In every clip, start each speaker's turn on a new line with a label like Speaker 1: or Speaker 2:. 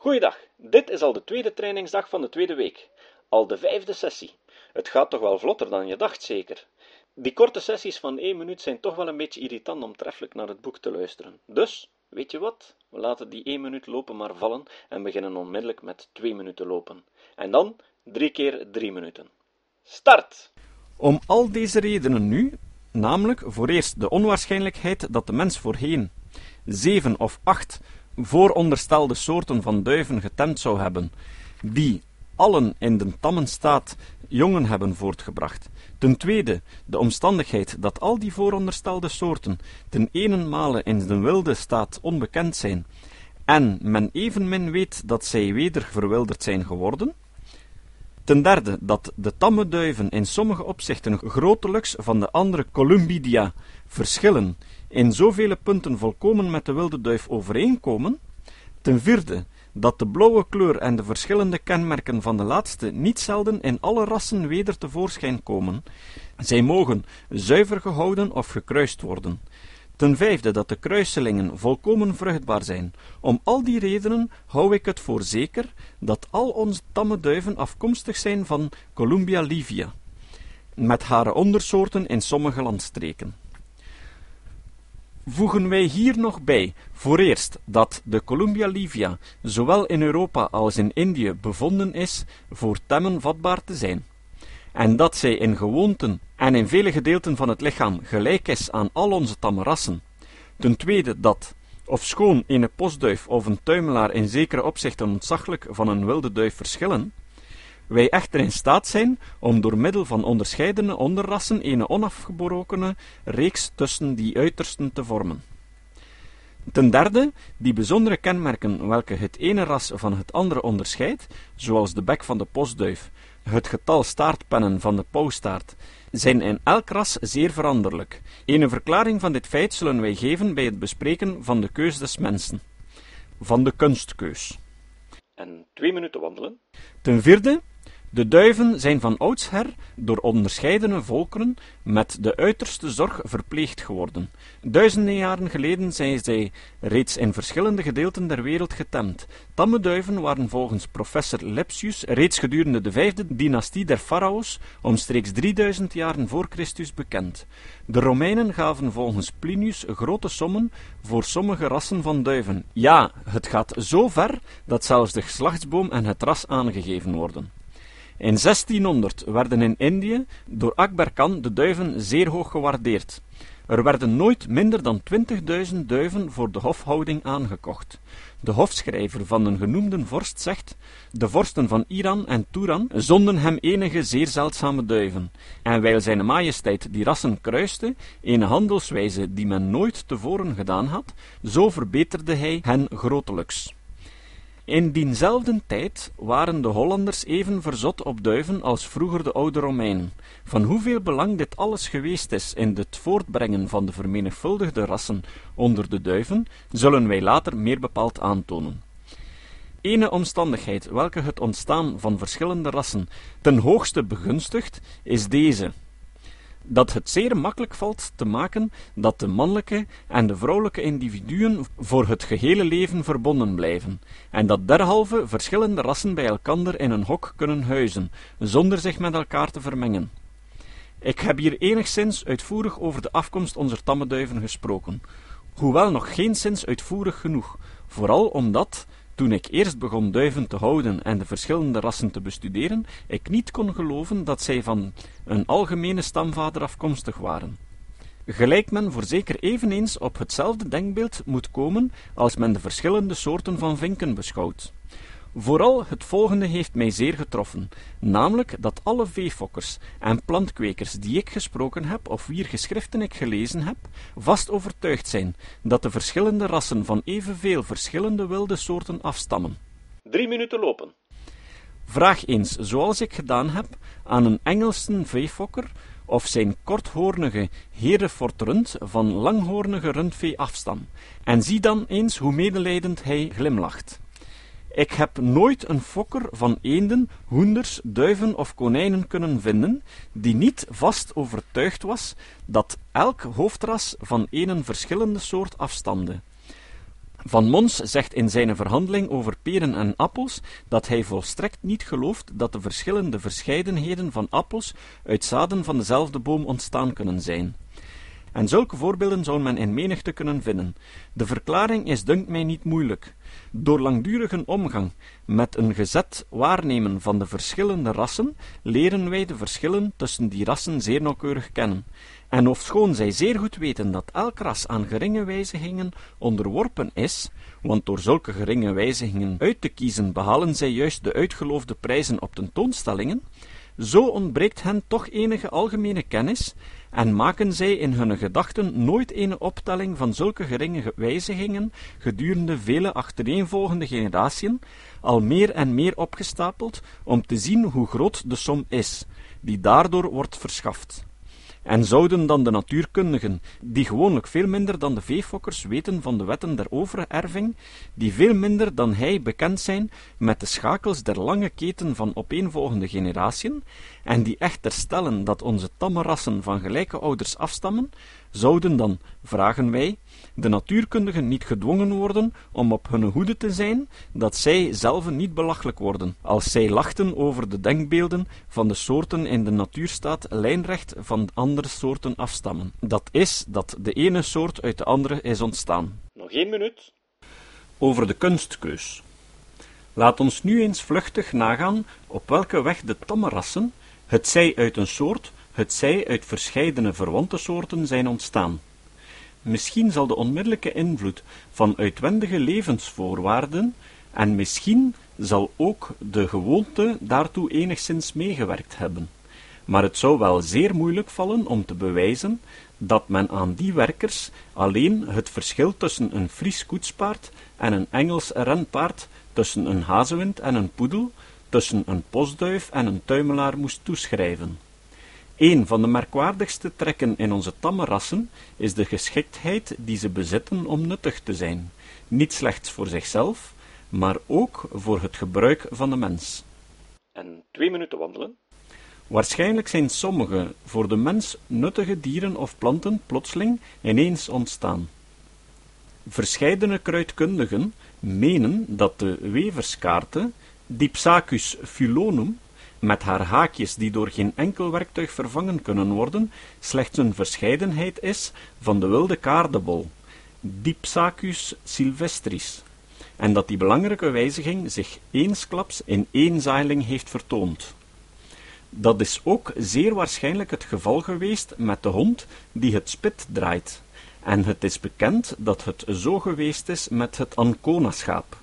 Speaker 1: Goeiedag, dit is al de tweede trainingsdag van de tweede week. Al de vijfde sessie. Het gaat toch wel vlotter dan je dacht, zeker? Die korte sessies van één minuut zijn toch wel een beetje irritant om treffelijk naar het boek te luisteren. Dus, weet je wat? We laten die één minuut lopen maar vallen en beginnen onmiddellijk met twee minuten lopen. En dan drie keer drie minuten. Start!
Speaker 2: Om al deze redenen nu, namelijk voor eerst de onwaarschijnlijkheid dat de mens voorheen zeven of acht vooronderstelde soorten van duiven getemd zou hebben, die allen in de tamme staat jongen hebben voortgebracht. Ten tweede, de omstandigheid dat al die vooronderstelde soorten ten enenmale in de wilde staat onbekend zijn, en men evenmin weet dat zij weder verwilderd zijn geworden. Ten derde, dat de tamme duiven in sommige opzichten grotelijks van de andere Columbidia verschillen, in zoveel punten volkomen met de wilde duif overeenkomen. Ten vierde, dat de blauwe kleur en de verschillende kenmerken van de laatste niet zelden in alle rassen weder tevoorschijn komen. Zij mogen zuiver gehouden of gekruist worden. Ten vijfde dat de kruiselingen volkomen vruchtbaar zijn. Om al die redenen hou ik het voor zeker dat al onze tamme duiven afkomstig zijn van Columbia livia, met haar ondersoorten in sommige landstreken voegen wij hier nog bij, voor eerst, dat de Columbia livia zowel in Europa als in Indië bevonden is voor temmen vatbaar te zijn, en dat zij in gewoonten en in vele gedeelten van het lichaam gelijk is aan al onze tamme rassen. Ten tweede dat, ofschoon een postduif of een tuimelaar in zekere opzichten ontzaglijk van een wilde duif verschillen, wij echter in staat zijn om door middel van onderscheidene onderrassen een onafgebrokene reeks tussen die uitersten te vormen. Ten derde, die bijzondere kenmerken welke het ene ras van het andere onderscheidt, zoals de bek van de postduif, het getal staartpennen van de pauwstaart, zijn in elk ras zeer veranderlijk. Een verklaring van dit feit zullen wij geven bij het bespreken van de keus des mensen, van de kunstkeus.
Speaker 1: En twee minuten wandelen.
Speaker 2: Ten vierde, de duiven zijn van oudsher door onderscheidene volkeren met de uiterste zorg verpleegd geworden. Duizenden jaren geleden zijn zij reeds in verschillende gedeelten der wereld getemd. Tamme duiven waren volgens professor Lepsius reeds gedurende de vijfde dynastie der farao's omstreeks 3000 jaren voor Christus bekend. De Romeinen gaven volgens Plinius grote sommen voor sommige rassen van duiven. Ja, het gaat zo ver dat zelfs de geslachtsboom en het ras aangegeven worden. In 1600 werden in Indië door Akbar Khan de duiven zeer hoog gewaardeerd. Er werden nooit minder dan 20.000 duiven voor de hofhouding aangekocht. De hofschrijver van een genoemde vorst zegt: De vorsten van Iran en Turan zonden hem enige zeer zeldzame duiven, en wijl zijn majesteit die rassen kruiste, een handelswijze die men nooit tevoren gedaan had, zo verbeterde hij hen grotelijks. In dienzelfde tijd waren de Hollanders even verzot op duiven als vroeger de oude Romeinen. Van hoeveel belang dit alles geweest is in het voortbrengen van de vermenigvuldigde rassen onder de duiven, zullen wij later meer bepaald aantonen. Ene omstandigheid welke het ontstaan van verschillende rassen ten hoogste begunstigt, is deze dat het zeer makkelijk valt te maken dat de mannelijke en de vrouwelijke individuen voor het gehele leven verbonden blijven, en dat derhalve verschillende rassen bij elkander in een hok kunnen huizen, zonder zich met elkaar te vermengen. Ik heb hier enigszins uitvoerig over de afkomst onze tamme duiven gesproken, hoewel nog geenszins uitvoerig genoeg, vooral omdat, toen ik eerst begon duiven te houden en de verschillende rassen te bestuderen, ik niet kon geloven dat zij van een algemene stamvader afkomstig waren. Gelijk men voorzeker eveneens op hetzelfde denkbeeld moet komen als men de verschillende soorten van vinken beschouwt. Vooral het volgende heeft mij zeer getroffen, namelijk dat alle veefokkers en plantkwekers die ik gesproken heb of wier geschriften ik gelezen heb, vast overtuigd zijn dat de verschillende rassen van evenveel verschillende wilde soorten afstammen.
Speaker 1: Drie minuten lopen.
Speaker 2: Vraag eens, zoals ik gedaan heb, aan een Engelse veefokker of zijn korthoornige Hereford rund van langhoornige rundvee afstam, en zie dan eens hoe medelijdend hij glimlacht. Ik heb nooit een fokker van eenden, hoenders, duiven of konijnen kunnen vinden, die niet vast overtuigd was dat elk hoofdras van een verschillende soort afstamde. Van Mons zegt in zijn verhandeling over peren en appels dat hij volstrekt niet gelooft dat de verschillende verscheidenheden van appels uit zaden van dezelfde boom ontstaan kunnen zijn. En zulke voorbeelden zou men in menigte kunnen vinden. De verklaring is dunkt mij niet moeilijk. Door langdurige omgang met een gezet waarnemen van de verschillende rassen, leren wij de verschillen tussen die rassen zeer nauwkeurig kennen. En ofschoon zij zeer goed weten dat elk ras aan geringe wijzigingen onderworpen is, want door zulke geringe wijzigingen uit te kiezen behalen zij juist de uitgeloofde prijzen op tentoonstellingen, zo ontbreekt hen toch enige algemene kennis en maken zij in hun gedachten nooit een optelling van zulke geringe wijzigingen gedurende vele achtereenvolgende generatiën, al meer en meer opgestapeld, om te zien hoe groot de som is, die daardoor wordt verschaft. En zouden dan de natuurkundigen, die gewoonlijk veel minder dan de veefokkers weten van de wetten der overerving, die veel minder dan hij bekend zijn met de schakels der lange keten van opeenvolgende generatiën, en die echter stellen dat onze tamme rassen van gelijke ouders afstammen, zouden dan, vragen wij, de natuurkundigen niet gedwongen worden om op hun hoede te zijn, dat zij zelven niet belachelijk worden, als zij lachten over de denkbeelden van de soorten in de natuurstaat lijnrecht van andere soorten afstammen. Dat is, dat de ene soort uit de andere is ontstaan.
Speaker 1: Nog één minuut.
Speaker 2: Over de kunstkeus. Laat ons nu eens vluchtig nagaan op welke weg de tamme rassen, het zij uit een soort, het zij uit verscheidene verwante soorten zijn ontstaan. Misschien zal de onmiddellijke invloed van uitwendige levensvoorwaarden en misschien zal ook de gewoonte daartoe enigszins meegewerkt hebben. Maar het zou wel zeer moeilijk vallen om te bewijzen dat men aan die werkers alleen het verschil tussen een Fries koetspaard en een Engels renpaard, tussen een hazewind en een poedel, tussen een postduif en een tuimelaar moest toeschrijven. Een van de merkwaardigste trekken in onze tamme rassen is de geschiktheid die ze bezitten om nuttig te zijn, niet slechts voor zichzelf, maar ook voor het gebruik van de mens.
Speaker 1: En twee minuten wandelen.
Speaker 2: Waarschijnlijk zijn sommige voor de mens nuttige dieren of planten plotseling ineens ontstaan. Verscheidene kruidkundigen menen dat de weverskaarte Dipsacus phyllonum met haar haakjes die door geen enkel werktuig vervangen kunnen worden, slechts een verscheidenheid is van de wilde kaardebol, Dipsacus sylvestris, en dat die belangrijke wijziging zich eensklaps in één zaailing heeft vertoond. Dat is ook zeer waarschijnlijk het geval geweest met de hond die het spit draait, en het is bekend dat het zo geweest is met het Ancona-schaap.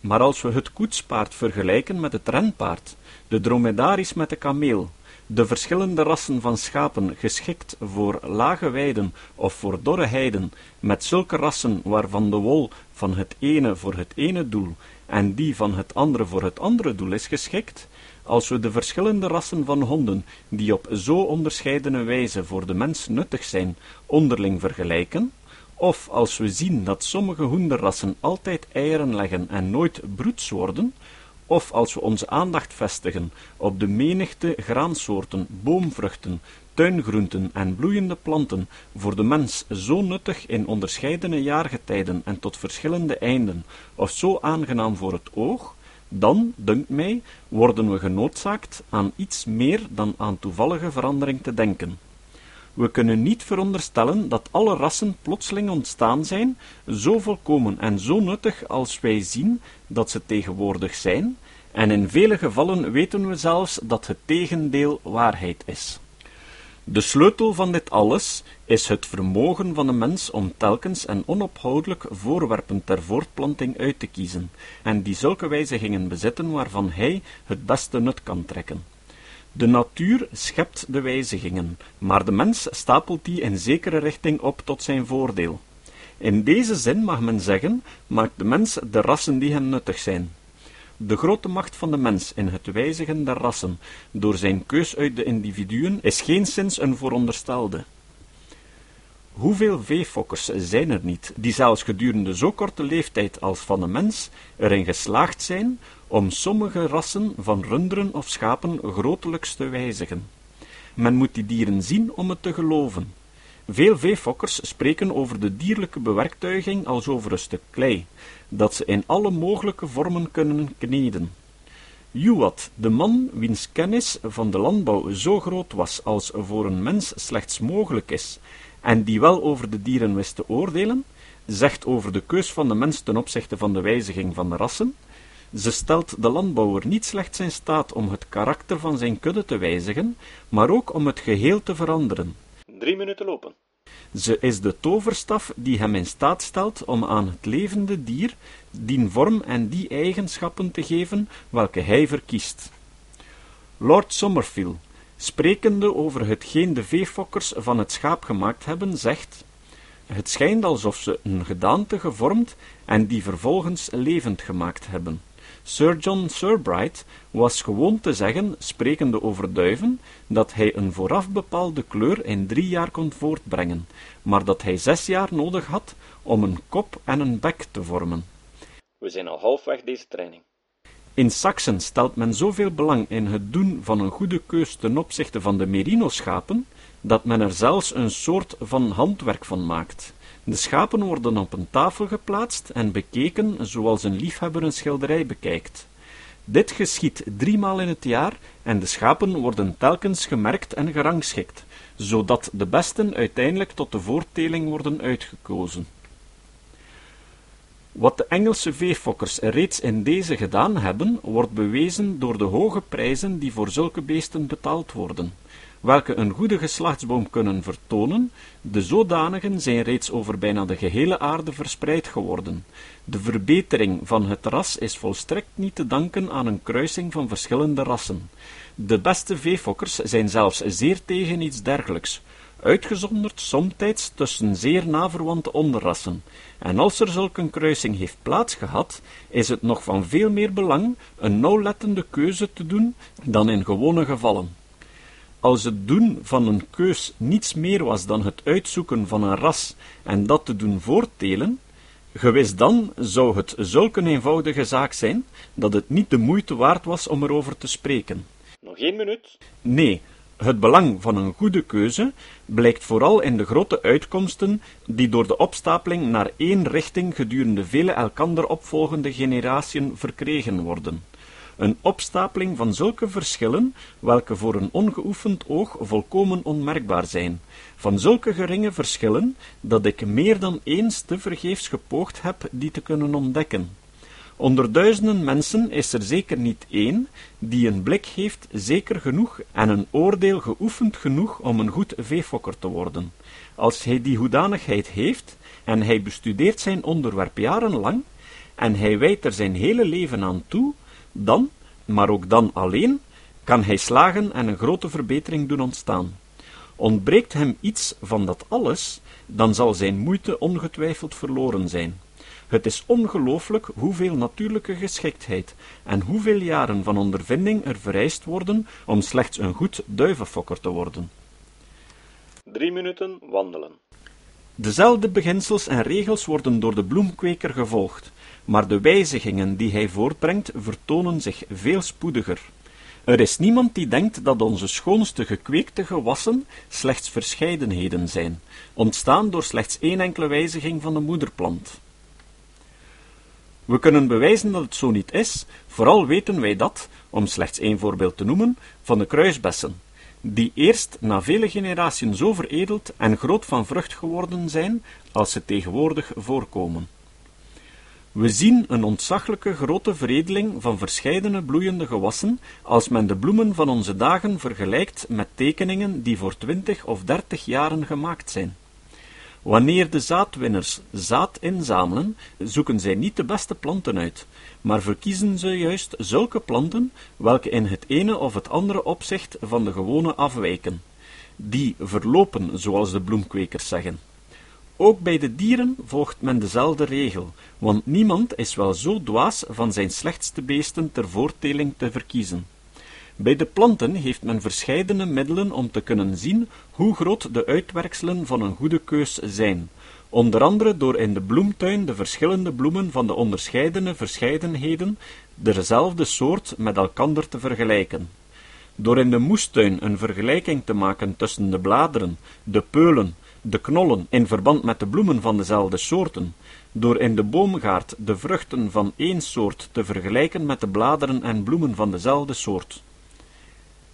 Speaker 2: Maar als we het koetspaard vergelijken met het renpaard, de dromedaris met de kameel, de verschillende rassen van schapen geschikt voor lage weiden of voor dorre heiden, met zulke rassen waarvan de wol van het ene voor het ene doel en die van het andere voor het andere doel is geschikt, als we de verschillende rassen van honden, die op zo onderscheidene wijze voor de mens nuttig zijn, onderling vergelijken, of als we zien dat sommige hoenderrassen altijd eieren leggen en nooit broeds worden, of als we onze aandacht vestigen op de menigte graansoorten, boomvruchten, tuingroenten en bloeiende planten, voor de mens zo nuttig in onderscheidene jaargetijden en tot verschillende einden, of zo aangenaam voor het oog, dan, dunkt mij, worden we genoodzaakt aan iets meer dan aan toevallige verandering te denken. We kunnen niet veronderstellen dat alle rassen plotseling ontstaan zijn, zo volkomen en zo nuttig als wij zien dat ze tegenwoordig zijn, en in vele gevallen weten we zelfs dat het tegendeel waarheid is. De sleutel van dit alles is het vermogen van de mens om telkens en onophoudelijk voorwerpen ter voortplanting uit te kiezen, en die zulke wijzigingen bezitten waarvan hij het beste nut kan trekken. De natuur schept de wijzigingen, maar de mens stapelt die in zekere richting op tot zijn voordeel. In deze zin mag men zeggen, maakt de mens de rassen die hem nuttig zijn. De grote macht van de mens in het wijzigen der rassen door zijn keus uit de individuen is geen sinds een vooronderstelde. Hoeveel veefokkers zijn er niet, die zelfs gedurende zo korte leeftijd als van de mens erin geslaagd zijn om sommige rassen van runderen of schapen grotelijks te wijzigen. Men moet die dieren zien om het te geloven. Veel veefokkers spreken over de dierlijke bewerktuiging als over een stuk klei, dat ze in alle mogelijke vormen kunnen kneden. Juwat, de man wiens kennis van de landbouw zo groot was als voor een mens slechts mogelijk is, en die wel over de dieren wist te oordelen, zegt over de keus van de mens ten opzichte van de wijziging van de rassen, ze stelt de landbouwer niet slechts in staat om het karakter van zijn kudde te wijzigen, maar ook om het geheel te veranderen.
Speaker 1: Drie minuten lopen.
Speaker 2: Ze is de toverstaf die hem in staat stelt om aan het levende dier die vorm en die eigenschappen te geven welke hij verkiest. Lord Somerville, sprekende over hetgeen de veefokkers van het schaap gemaakt hebben, zegt het schijnt alsof ze een gedaante gevormd en die vervolgens levend gemaakt hebben. Sir John Surbright was gewoon te zeggen, sprekende over duiven, dat hij een vooraf bepaalde kleur in drie jaar kon voortbrengen, maar dat hij zes jaar nodig had om een kop en een bek te vormen.
Speaker 1: We zijn al halfweg deze training.
Speaker 2: In Saxen stelt men zoveel belang in het doen van een goede keus ten opzichte van de merino-schapen, dat men er zelfs een soort van handwerk van maakt. De schapen worden op een tafel geplaatst en bekeken zoals een liefhebber een schilderij bekijkt. Dit geschiet driemaal in het jaar en de schapen worden telkens gemerkt en gerangschikt, zodat de besten uiteindelijk tot de voorteling worden uitgekozen. Wat de Engelse veefokkers reeds in deze gedaan hebben, wordt bewezen door de hoge prijzen die voor zulke beesten betaald worden welke een goede geslachtsboom kunnen vertonen, de zodanigen zijn reeds over bijna de gehele aarde verspreid geworden. De verbetering van het ras is volstrekt niet te danken aan een kruising van verschillende rassen. De beste veefokkers zijn zelfs zeer tegen iets dergelijks, uitgezonderd somtijds tussen zeer naverwante onderrassen. En als er zulke een kruising heeft plaatsgehad, is het nog van veel meer belang een nauwlettende keuze te doen dan in gewone gevallen. Als het doen van een keus niets meer was dan het uitzoeken van een ras en dat te doen voorttelen, gewis dan zou het zulke eenvoudige zaak zijn dat het niet de moeite waard was om erover te spreken.
Speaker 1: Nog één minuut?
Speaker 2: Nee, het belang van een goede keuze blijkt vooral in de grote uitkomsten die door de opstapeling naar één richting gedurende vele elkander opvolgende generaties verkregen worden. Een opstapeling van zulke verschillen, welke voor een ongeoefend oog volkomen onmerkbaar zijn, van zulke geringe verschillen, dat ik meer dan eens te vergeefs gepoogd heb die te kunnen ontdekken. Onder duizenden mensen is er zeker niet één die een blik heeft zeker genoeg en een oordeel geoefend genoeg om een goed veefokker te worden. Als hij die hoedanigheid heeft en hij bestudeert zijn onderwerp jarenlang en hij wijdt er zijn hele leven aan toe, dan, maar ook dan alleen, kan hij slagen en een grote verbetering doen ontstaan. Ontbreekt hem iets van dat alles, dan zal zijn moeite ongetwijfeld verloren zijn. Het is ongelooflijk hoeveel natuurlijke geschiktheid en hoeveel jaren van ondervinding er vereist worden om slechts een goed duivenfokker te worden.
Speaker 1: Drie minuten wandelen.
Speaker 2: Dezelfde beginsels en regels worden door de bloemkweker gevolgd, maar de wijzigingen die hij voortbrengt vertonen zich veel spoediger. Er is niemand die denkt dat onze schoonste gekweekte gewassen slechts verscheidenheden zijn, ontstaan door slechts één enkele wijziging van de moederplant. We kunnen bewijzen dat het zo niet is, vooral weten wij dat, om slechts één voorbeeld te noemen, van de kruisbessen, die eerst na vele generaties zo veredeld en groot van vrucht geworden zijn, als ze tegenwoordig voorkomen. We zien een ontzaglijke grote veredeling van verscheidene bloeiende gewassen, als men de bloemen van onze dagen vergelijkt met tekeningen die voor twintig of dertig jaren gemaakt zijn. Wanneer de zaadwinners zaad inzamelen, zoeken zij niet de beste planten uit, maar verkiezen ze juist zulke planten welke in het ene of het andere opzicht van de gewone afwijken. Die verlopen, zoals de bloemkwekers zeggen. Ook bij de dieren volgt men dezelfde regel, want niemand is wel zo dwaas van zijn slechtste beesten ter voorteling te verkiezen. Bij de planten heeft men verscheidene middelen om te kunnen zien hoe groot de uitwerkselen van een goede keus zijn, onder andere door in de bloemtuin de verschillende bloemen van de onderscheidene verscheidenheden derzelfde soort met elkander te vergelijken. Door in de moestuin een vergelijking te maken tussen de bladeren, de peulen, de knollen in verband met de bloemen van dezelfde soorten, door in de boomgaard de vruchten van één soort te vergelijken met de bladeren en bloemen van dezelfde soort.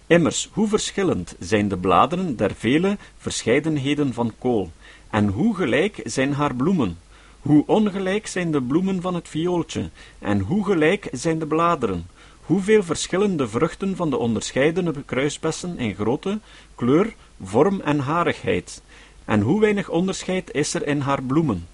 Speaker 2: Immers, hoe verschillend zijn de bladeren der vele verscheidenheden van kool, en hoe gelijk zijn haar bloemen, hoe ongelijk zijn de bloemen van het viooltje, en hoe gelijk zijn de bladeren, hoeveel verschillen de vruchten van de onderscheidene kruisbessen in grootte, kleur, vorm en harigheid, en hoe weinig onderscheid is er in haar bloemen.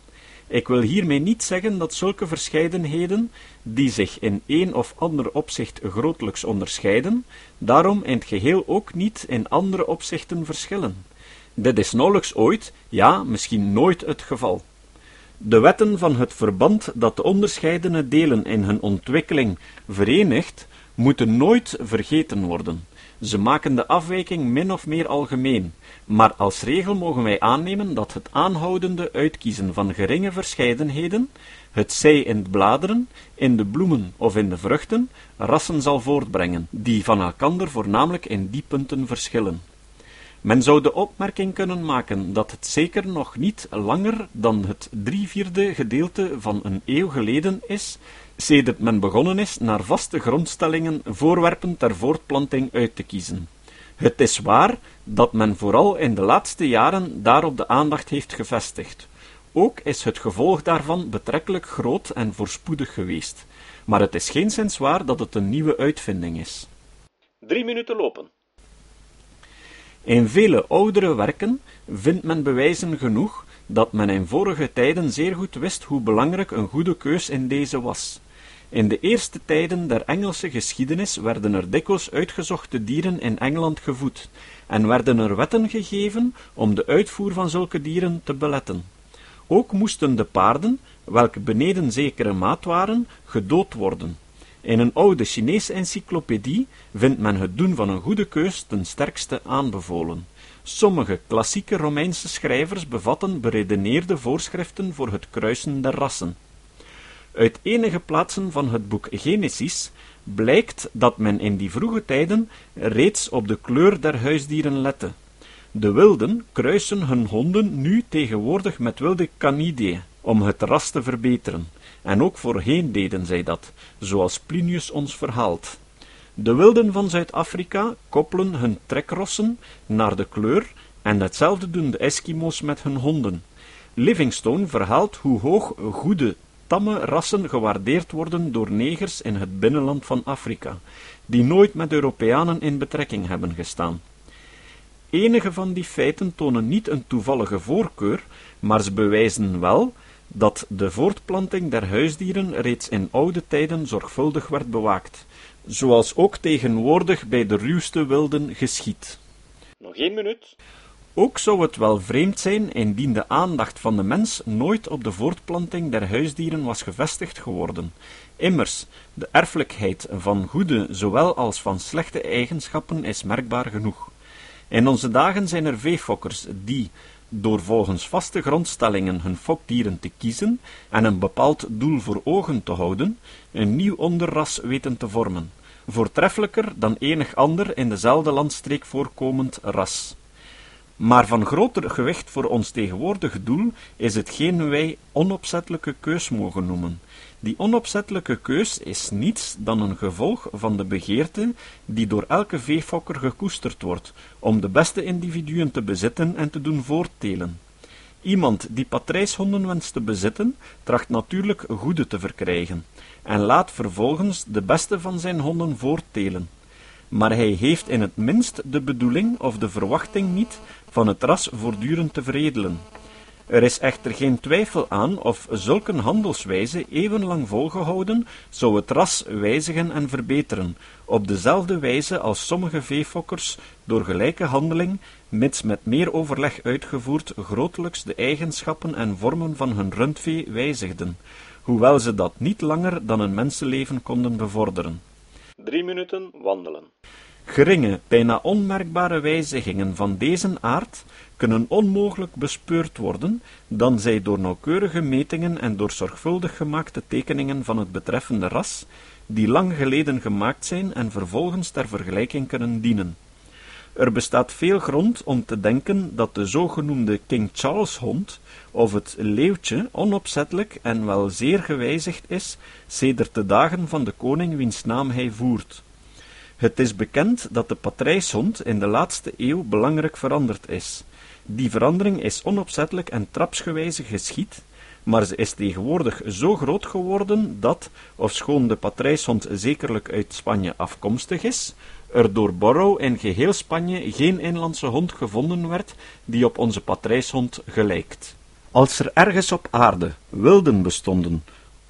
Speaker 2: Ik wil hiermee niet zeggen dat zulke verscheidenheden, die zich in een of ander opzicht grotelijks onderscheiden, daarom in het geheel ook niet in andere opzichten verschillen. Dit is nauwelijks ooit, ja, misschien nooit het geval. De wetten van het verband dat de onderscheidene delen in hun ontwikkeling verenigt, moeten nooit vergeten worden. Ze maken de afwijking min of meer algemeen, maar als regel mogen wij aannemen dat het aanhoudende uitkiezen van geringe verscheidenheden, het zij in de bladeren, in de bloemen of in de vruchten, rassen zal voortbrengen, die van elkander voornamelijk in die punten verschillen. Men zou de opmerking kunnen maken dat het zeker nog niet langer dan het drievierde gedeelte van een eeuw geleden is, sedert men begonnen is naar vaste grondstellingen voorwerpen ter voortplanting uit te kiezen. Het is waar dat men vooral in de laatste jaren daarop de aandacht heeft gevestigd. Ook is het gevolg daarvan betrekkelijk groot en voorspoedig geweest, maar het is geen waar dat het een nieuwe uitvinding is.
Speaker 1: Drie minuten lopen.
Speaker 2: In vele oudere werken vindt men bewijzen genoeg dat men in vorige tijden zeer goed wist hoe belangrijk een goede keus in deze was. In de eerste tijden der Engelse geschiedenis werden er dikwijls uitgezochte dieren in Engeland gevoed, en werden er wetten gegeven om de uitvoer van zulke dieren te beletten. Ook moesten de paarden, welke beneden zekere maat waren, gedood worden. In een oude Chinese encyclopedie vindt men het doen van een goede keus ten sterkste aanbevolen. Sommige klassieke Romeinse schrijvers bevatten beredeneerde voorschriften voor het kruisen der rassen. Uit enige plaatsen van het boek Genesis blijkt dat men in die vroege tijden reeds op de kleur der huisdieren lette. De wilden kruisen hun honden nu tegenwoordig met wilde canidae om het ras te verbeteren, en ook voorheen deden zij dat, zoals Plinius ons verhaalt. De wilden van Zuid-Afrika koppelen hun trekrossen naar de kleur, en hetzelfde doen de Eskimo's met hun honden. Livingstone verhaalt hoe hoog goede tamme rassen gewaardeerd worden door negers in het binnenland van Afrika, die nooit met Europeanen in betrekking hebben gestaan. Enige van die feiten tonen niet een toevallige voorkeur, maar ze bewijzen wel dat de voortplanting der huisdieren reeds in oude tijden zorgvuldig werd bewaakt, zoals ook tegenwoordig bij de ruwste wilden geschiet.
Speaker 1: Nog één minuut.
Speaker 2: Ook zou het wel vreemd zijn indien de aandacht van de mens nooit op de voortplanting der huisdieren was gevestigd geworden. Immers, de erfelijkheid van goede zowel als van slechte eigenschappen is merkbaar genoeg. In onze dagen zijn er veefokkers die, door volgens vaste grondstellingen hun fokdieren te kiezen en een bepaald doel voor ogen te houden, een nieuw onderras weten te vormen, voortreffelijker dan enig ander in dezelfde landstreek voorkomend ras. Maar van groter gewicht voor ons tegenwoordige doel is hetgeen wij onopzettelijke keus mogen noemen. Die onopzettelijke keus is niets dan een gevolg van de begeerte die door elke veefokker gekoesterd wordt, om de beste individuen te bezitten en te doen voorttelen. Iemand die patrijshonden wenst te bezitten, tracht natuurlijk goede te verkrijgen, en laat vervolgens de beste van zijn honden voorttelen maar hij heeft in het minst de bedoeling of de verwachting niet van het ras voortdurend te veredelen. Er is echter geen twijfel aan of zulke handelswijze evenlang volgehouden zou het ras wijzigen en verbeteren, op dezelfde wijze als sommige veefokkers door gelijke handeling, mits met meer overleg uitgevoerd, grotelijks de eigenschappen en vormen van hun rundvee wijzigden, hoewel ze dat niet langer dan een mensenleven konden bevorderen.
Speaker 1: Drie minuten wandelen.
Speaker 2: Geringe, bijna onmerkbare wijzigingen van deze aard kunnen onmogelijk bespeurd worden, dan zij door nauwkeurige metingen en door zorgvuldig gemaakte tekeningen van het betreffende ras, die lang geleden gemaakt zijn en vervolgens ter vergelijking kunnen dienen. Er bestaat veel grond om te denken dat de zogenoemde King Charles hond, of het leeuwtje, onopzettelijk en wel zeer gewijzigd is, sedert de dagen van de koning wiens naam hij voert. Het is bekend dat de patrijshond in de laatste eeuw belangrijk veranderd is. Die verandering is onopzettelijk en trapsgewijze geschied, maar ze is tegenwoordig zo groot geworden dat, ofschoon de patrijshond zekerlijk uit Spanje afkomstig is, er door Borrow in geheel Spanje geen inlandse hond gevonden werd die op onze patrijshond gelijkt. Als er ergens op aarde wilden bestonden,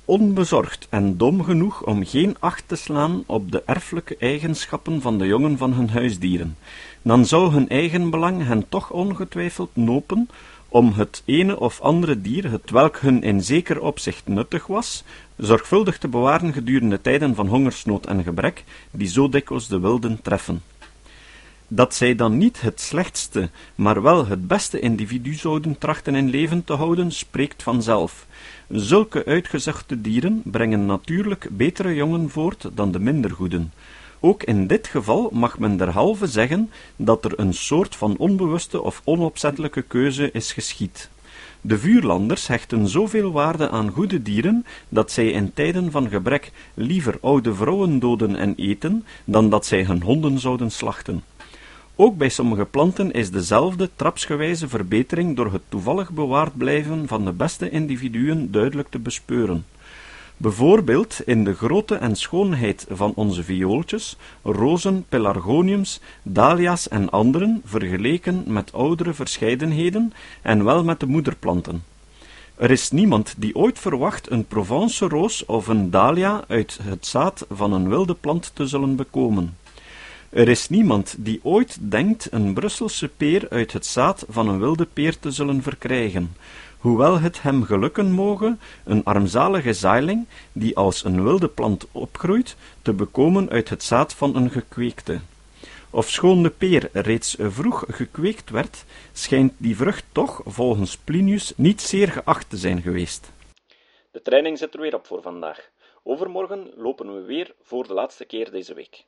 Speaker 2: onbezorgd en dom genoeg om geen acht te slaan op de erfelijke eigenschappen van de jongen van hun huisdieren, dan zou hun eigen belang hen toch ongetwijfeld nopen om het ene of andere dier, hetwelk hun in zeker opzicht nuttig was, zorgvuldig te bewaren gedurende tijden van hongersnood en gebrek, die zo dikwijls de wilden treffen. Dat zij dan niet het slechtste, maar wel het beste individu zouden trachten in leven te houden, spreekt vanzelf. Zulke uitgezochte dieren brengen natuurlijk betere jongen voort dan de minder goeden. Ook in dit geval mag men derhalve zeggen dat er een soort van onbewuste of onopzettelijke keuze is geschied. De vuurlanders hechten zoveel waarde aan goede dieren, dat zij in tijden van gebrek liever oude vrouwen doden en eten, dan dat zij hun honden zouden slachten. Ook bij sommige planten is dezelfde trapsgewijze verbetering door het toevallig bewaard blijven van de beste individuen duidelijk te bespeuren. Bijvoorbeeld in de grootte en schoonheid van onze viooltjes, rozen, pelargoniums, dahlia's en anderen, vergeleken met oudere verscheidenheden en wel met de moederplanten. Er is niemand die ooit verwacht een Provence roos of een dahlia uit het zaad van een wilde plant te zullen bekomen. Er is niemand die ooit denkt een Brusselse peer uit het zaad van een wilde peer te zullen verkrijgen, hoewel het hem gelukken moge een armzalige zaailing, die als een wilde plant opgroeit, te bekomen uit het zaad van een gekweekte. Ofschoon de peer reeds vroeg gekweekt werd, schijnt die vrucht toch, volgens Plinius, niet zeer geacht te zijn geweest.
Speaker 1: De training zit er weer op voor vandaag. Overmorgen lopen we weer voor de laatste keer deze week.